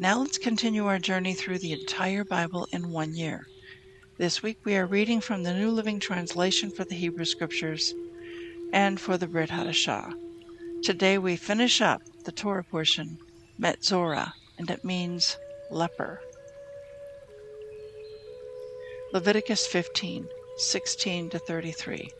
Now let's continue our journey through the entire Bible in one year. This week we are reading from the New Living Translation for the Hebrew Scriptures and for the Brit Hadashah. Today we finish up the Torah portion, Metzora, and it means leper. Leviticus 15, 16 to 33.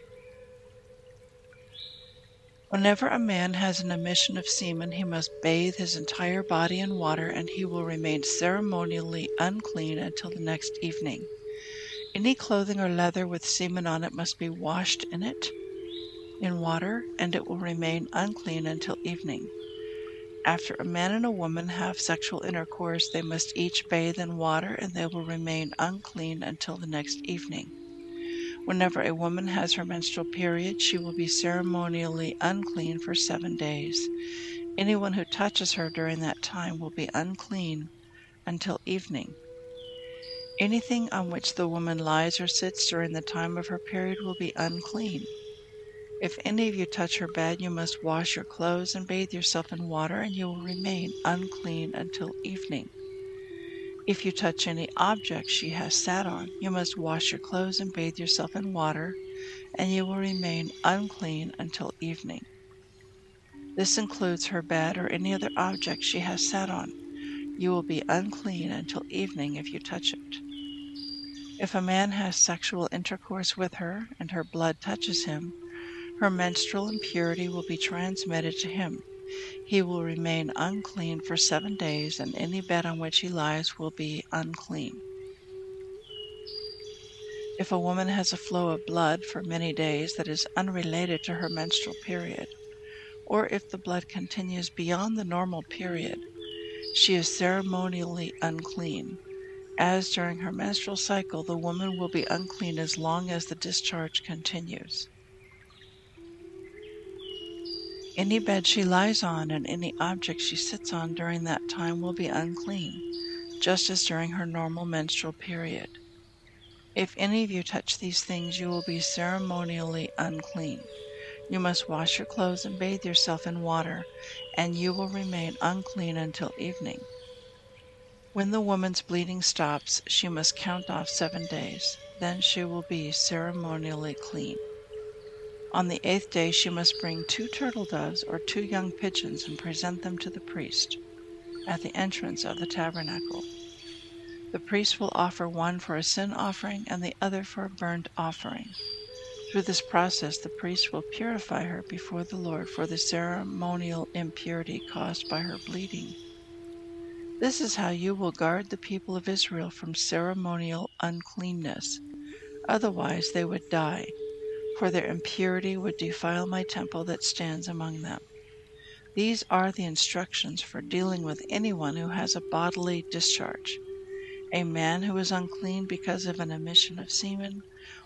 Whenever a man has an emission of semen, he must bathe his entire body in water, and he will remain ceremonially unclean until the next evening. Any clothing or leather with semen on it must be washed in it in water, and it will remain unclean until evening. After a man and a woman have sexual intercourse, they must each bathe in water, and they will remain unclean until the next evening. Whenever a woman has her menstrual period, she will be ceremonially unclean for seven days. Anyone who touches her during that time will be unclean until evening. Anything on which the woman lies or sits during the time of her period will be unclean. If any of you touch her bed, you must wash your clothes and bathe yourself in water, and you will remain unclean until evening. If you touch any object she has sat on, you must wash your clothes and bathe yourself in water, and you will remain unclean until evening. This includes her bed or any other object she has sat on. You will be unclean until evening if you touch it. If a man has sexual intercourse with her and her blood touches him, her menstrual impurity will be transmitted to him. He will remain unclean for seven days, and any bed on which he lies will be unclean. If a woman has a flow of blood for many days that is unrelated to her menstrual period, or if the blood continues beyond the normal period, she is ceremonially unclean. As during her menstrual cycle, the woman will be unclean as long as the discharge continues. Any bed she lies on and any object she sits on during that time will be unclean, just as during her normal menstrual period. If any of you touch these things, you will be ceremonially unclean. You must wash your clothes and bathe yourself in water, and you will remain unclean until evening. When the woman's bleeding stops, she must count off seven days. Then she will be ceremonially clean. On the eighth day she must bring two turtle doves or two young pigeons and present them to the priest at the entrance of the tabernacle. The priest will offer one for a sin offering and the other for a burnt offering. Through this process, the priest will purify her before the Lord for the ceremonial impurity caused by her bleeding. This is how you will guard the people of Israel from ceremonial uncleanness Otherwise they would die, for their impurity would defile my temple that stands among them. These are the instructions for dealing with anyone who has a bodily discharge a man who is unclean because of an emission of semen,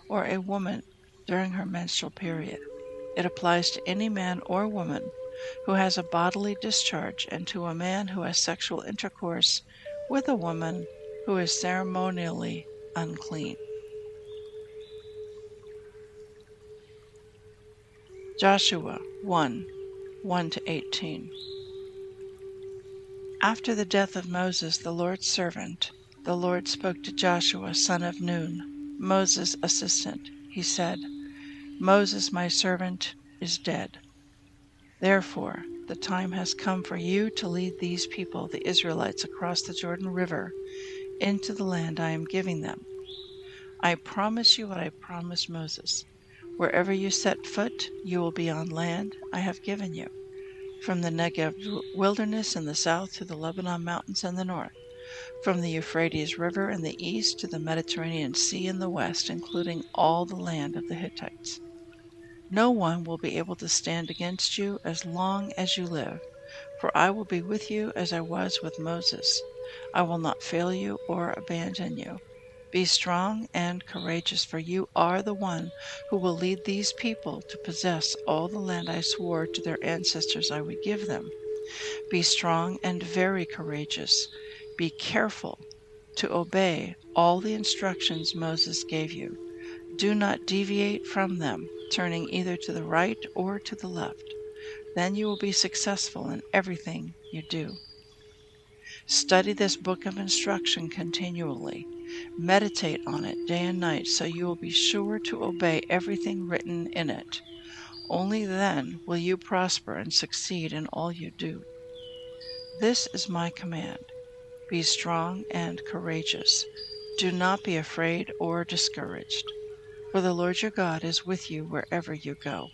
or a woman during her menstrual period. It applies to any man or woman who has a bodily discharge and to a man who has sexual intercourse with a woman who is ceremonially unclean. Joshua 1 1 to 18. After the death of Moses, the Lord's servant, the Lord spoke to Joshua, son of Nun, Moses' assistant. He said, Moses, my servant, is dead. Therefore, the time has come for you to lead these people, the Israelites, across the Jordan River into the land I am giving them. I promise you what I promised Moses. Wherever you set foot, you will be on land I have given you, from the Negev wilderness in the south to the Lebanon mountains in the north from the Euphrates River in the east to the Mediterranean Sea in the west, including all the land of the Hittites. No one will be able to stand against you as long as you live, for I will be with you as I was with Moses. I will not fail you or abandon you. Be strong and courageous, for you are the one who will lead these people to possess all the land I swore to their ancestors I would give them. Be strong and very courageous. Be careful to obey all the instructions Moses gave you. Do not deviate from them, turning either to the right or to the left. Then you will be successful in everything you do. Study this book of instruction continually. Meditate on it day and night so you will be sure to obey everything written in it. Only then will you prosper and succeed in all you do. This is my command be strong and courageous. Do not be afraid or discouraged, for the Lord your God is with you wherever you go.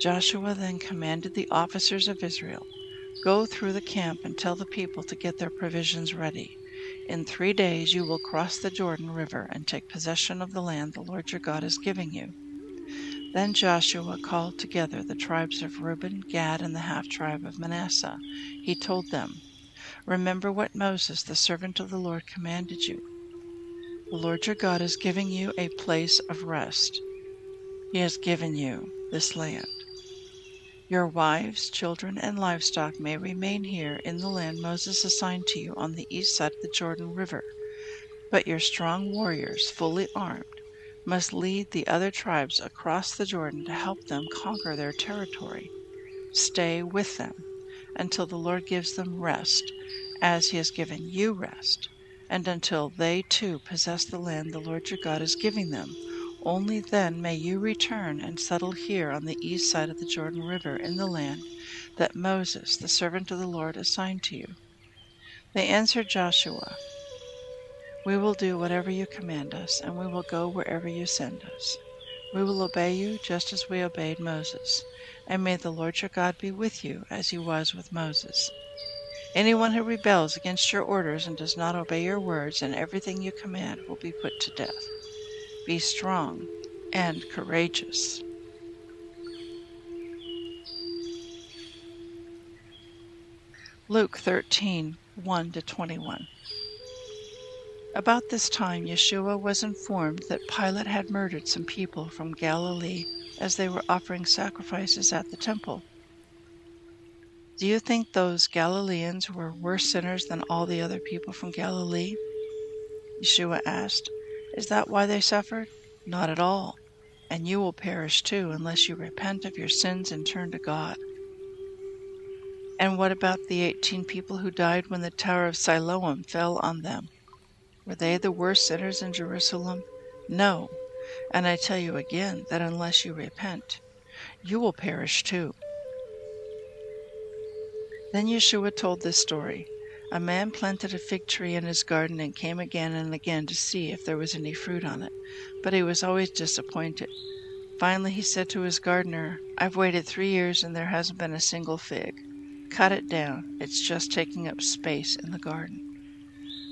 Joshua then commanded the officers of Israel Go through the camp and tell the people to get their provisions ready. In three days you will cross the Jordan River and take possession of the land the Lord your God is giving you. Then Joshua called together the tribes of Reuben, Gad, and the half tribe of Manasseh. He told them, Remember what Moses, the servant of the Lord, commanded you. The Lord your God is giving you a place of rest. He has given you this land. Your wives, children, and livestock may remain here in the land Moses assigned to you on the east side of the Jordan River. But your strong warriors, fully armed, must lead the other tribes across the Jordan to help them conquer their territory. Stay with them until the Lord gives them rest as he has given you rest, and until they too possess the land the Lord your God is giving them. Only then may you return and settle here on the east side of the Jordan River in the land that Moses, the servant of the Lord, assigned to you. They answered Joshua, We will do whatever you command us, and we will go wherever you send us. We will obey you just as we obeyed Moses, and may the Lord your God be with you as he was with Moses. Anyone who rebels against your orders and does not obey your words and everything you command will be put to death. Be strong and courageous. Luke 13 1 21. About this time, Yeshua was informed that Pilate had murdered some people from Galilee as they were offering sacrifices at the temple. Do you think those Galileans were worse sinners than all the other people from Galilee? Yeshua asked. Is that why they suffered? Not at all. And you will perish too unless you repent of your sins and turn to God. And what about the eighteen people who died when the Tower of Siloam fell on them? Were they the worst sinners in Jerusalem? No. And I tell you again that unless you repent, you will perish too. Then Yeshua told this story. A man planted a fig tree in his garden and came again and again to see if there was any fruit on it, but he was always disappointed. Finally, he said to his gardener, I've waited three years and there hasn't been a single fig. Cut it down, it's just taking up space in the garden.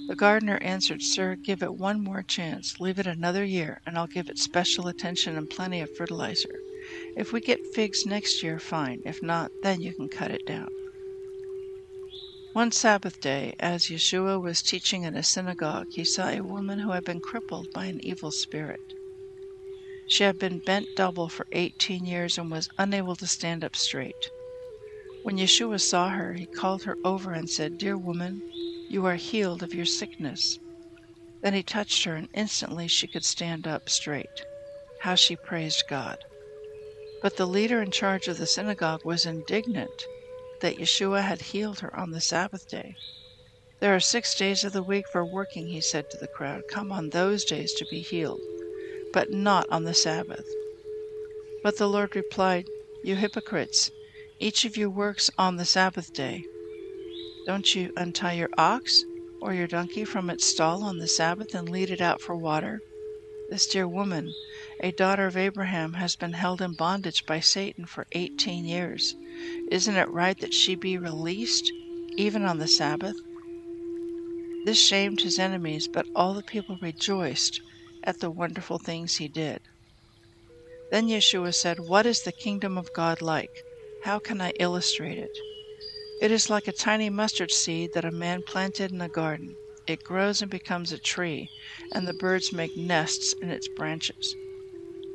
The gardener answered, Sir, give it one more chance. Leave it another year, and I'll give it special attention and plenty of fertilizer. If we get figs next year, fine. If not, then you can cut it down. One Sabbath day, as Yeshua was teaching in a synagogue, he saw a woman who had been crippled by an evil spirit. She had been bent double for 18 years and was unable to stand up straight. When Yeshua saw her, he called her over and said, Dear woman, you are healed of your sickness. Then he touched her, and instantly she could stand up straight. How she praised God. But the leader in charge of the synagogue was indignant that Yeshua had healed her on the Sabbath day. There are six days of the week for working, he said to the crowd. Come on those days to be healed, but not on the Sabbath. But the Lord replied, You hypocrites, each of you works on the Sabbath day. Don't you untie your ox or your donkey from its stall on the Sabbath and lead it out for water? This dear woman, a daughter of Abraham, has been held in bondage by Satan for 18 years. Isn't it right that she be released, even on the Sabbath? This shamed his enemies, but all the people rejoiced at the wonderful things he did. Then Yeshua said, What is the kingdom of God like? How can I illustrate it? It is like a tiny mustard seed that a man planted in a garden. It grows and becomes a tree, and the birds make nests in its branches.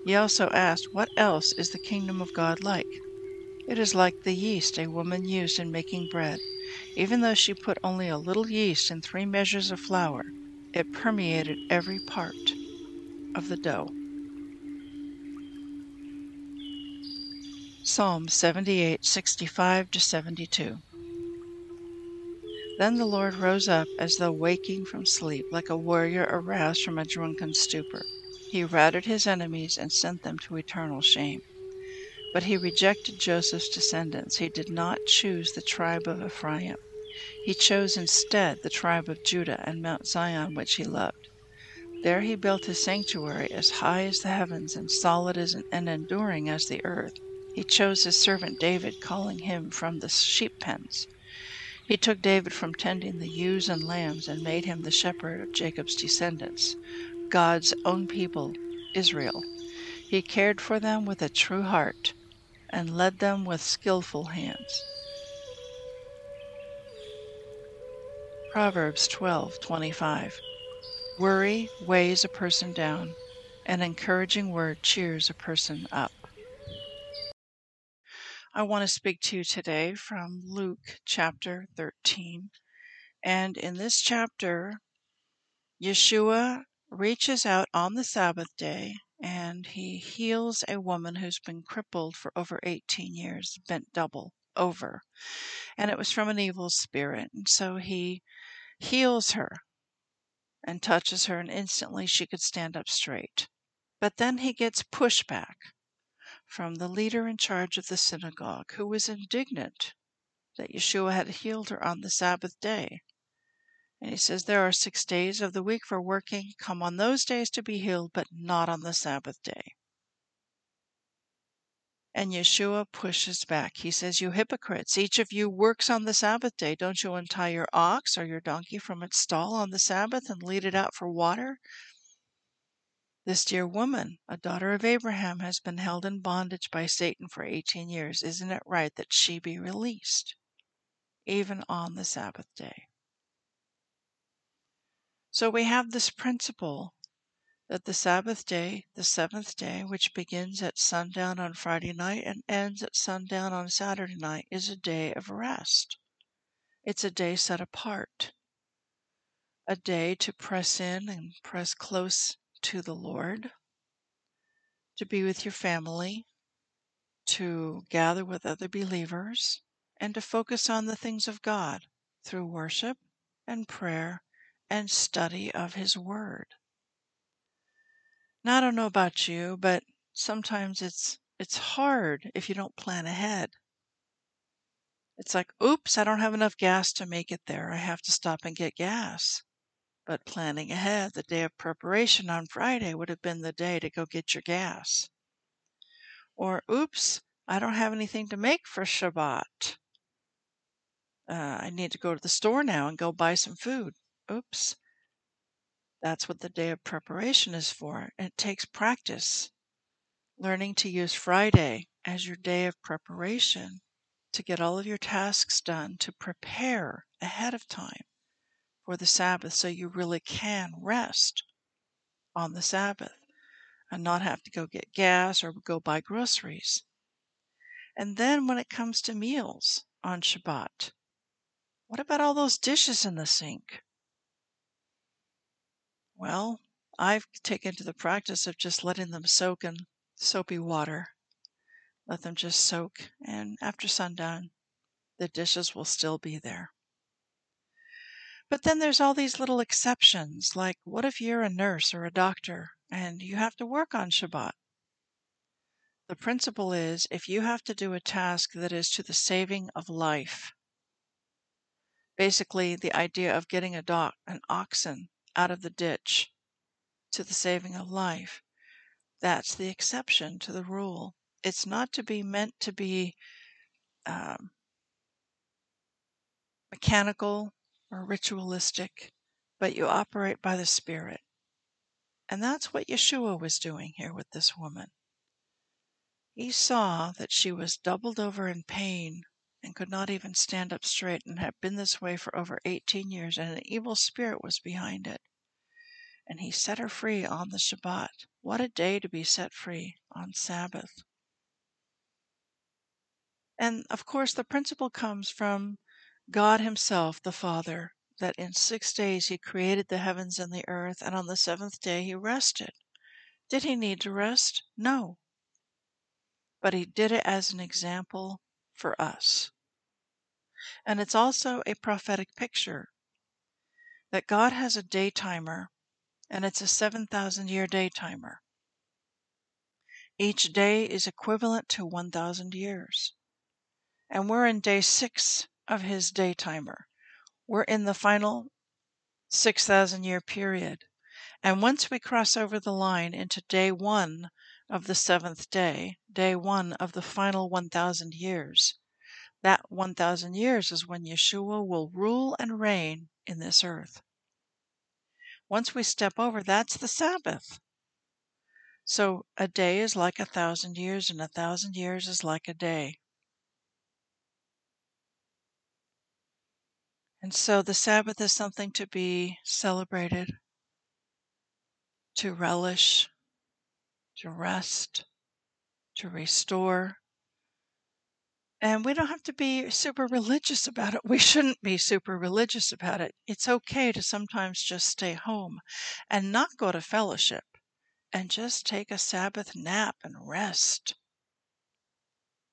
He also asked, What else is the kingdom of God like? It is like the yeast a woman used in making bread. Even though she put only a little yeast in three measures of flour, it permeated every part of the dough. Psalm 78, 65 to 72. Then the Lord rose up as though waking from sleep, like a warrior aroused from a drunken stupor. He routed his enemies and sent them to eternal shame. But he rejected Joseph's descendants. He did not choose the tribe of Ephraim. He chose instead the tribe of Judah and Mount Zion, which he loved. There he built his sanctuary as high as the heavens and solid as and enduring as the earth. He chose his servant David, calling him from the sheep pens. He took David from tending the ewes and lambs and made him the shepherd of Jacob's descendants, God's own people, Israel. He cared for them with a true heart and led them with skillful hands. Proverbs 12:25 Worry weighs a person down, an encouraging word cheers a person up. I want to speak to you today from Luke chapter 13. And in this chapter, Yeshua reaches out on the Sabbath day and he heals a woman who's been crippled for over 18 years, bent double over. And it was from an evil spirit. And so he heals her and touches her, and instantly she could stand up straight. But then he gets pushback from the leader in charge of the synagogue, who was indignant that Yeshua had healed her on the Sabbath day. And he says, There are six days of the week for working. Come on those days to be healed, but not on the Sabbath day. And Yeshua pushes back. He says, You hypocrites, each of you works on the Sabbath day. Don't you untie your ox or your donkey from its stall on the Sabbath and lead it out for water? This dear woman, a daughter of Abraham, has been held in bondage by Satan for 18 years. Isn't it right that she be released, even on the Sabbath day? So we have this principle that the Sabbath day, the seventh day, which begins at sundown on Friday night and ends at sundown on Saturday night, is a day of rest. It's a day set apart, a day to press in and press close to the Lord, to be with your family, to gather with other believers, and to focus on the things of God through worship and prayer and study of His Word. Now, I don't know about you, but sometimes it's it's hard if you don't plan ahead. It's like, oops, I don't have enough gas to make it there. I have to stop and get gas. But planning ahead, the day of preparation on Friday would have been the day to go get your gas. Or, oops, I don't have anything to make for Shabbat. Uh, I need to go to the store now and go buy some food. Oops, that's what the day of preparation is for. It takes practice. Learning to use Friday as your day of preparation to get all of your tasks done, to prepare ahead of time for the Sabbath so you really can rest on the Sabbath and not have to go get gas or go buy groceries. And then when it comes to meals on Shabbat, what about all those dishes in the sink? Well, I've taken to the practice of just letting them soak in soapy water. Let them just soak, and after sundown, the dishes will still be there. But then there's all these little exceptions, like what if you're a nurse or a doctor and you have to work on Shabbat? The principle is if you have to do a task that is to the saving of life, basically the idea of getting a dog, an oxen out of the ditch to the saving of life. That's the exception to the rule. It's not to be meant to be um, mechanical or ritualistic, but you operate by the Spirit. And that's what Yeshua was doing here with this woman. He saw that she was doubled over in pain and could not even stand up straight and had been this way for over 18 years, and an evil spirit was behind it. And he set her free on the Shabbat. What a day to be set free on Sabbath. And of course, the principle comes from God Himself, the Father, that in six days He created the heavens and the earth, and on the seventh day He rested. Did He need to rest? No. But He did it as an example for us. And it's also a prophetic picture that God has a day timer, and it's a 7,000 year day timer. Each day is equivalent to 1,000 years. And we're in day six of his day timer. We're in the final 6,000 year period. And once we cross over the line into day one of the seventh day, day one of the final 1,000 years. That 1,000 years is when Yeshua will rule and reign in this earth. Once we step over, that's the Sabbath. So a day is like a thousand years, and a thousand years is like a day. And so the Sabbath is something to be celebrated, to relish, to rest, to restore. And we don't have to be super religious about it. We shouldn't be super religious about it. It's okay to sometimes just stay home and not go to fellowship and just take a Sabbath nap and rest.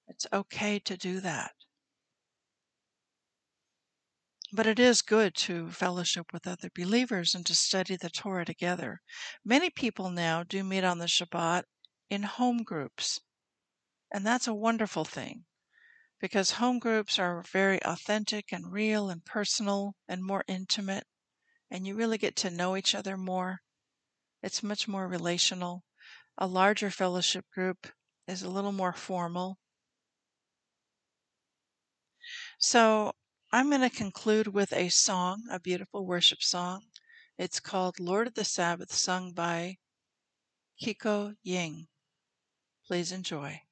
It's okay to do that. But it is good to fellowship with other believers and to study the Torah together. Many people now do meet on the Shabbat in home groups, and that's a wonderful thing because home groups are very authentic and real and personal and more intimate, and you really get to know each other more. It's much more relational. A larger fellowship group is a little more formal. So I'm going to conclude with a song, a beautiful worship song. It's called Lord of the Sabbath, sung by Kiko Ying. Please enjoy.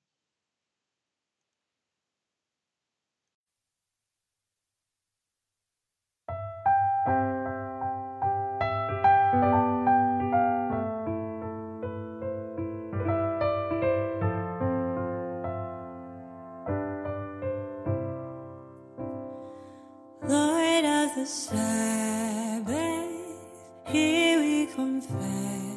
Sabbath, here we confess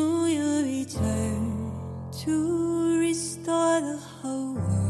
Soon you'll return to restore the whole world,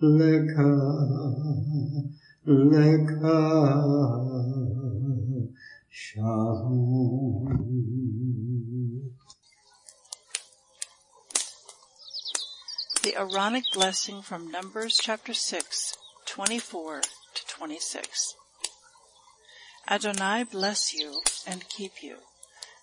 Leka Leka Shalom The Aaronic blessing from Numbers chapter 6, 24 to 26. Adonai bless you and keep you.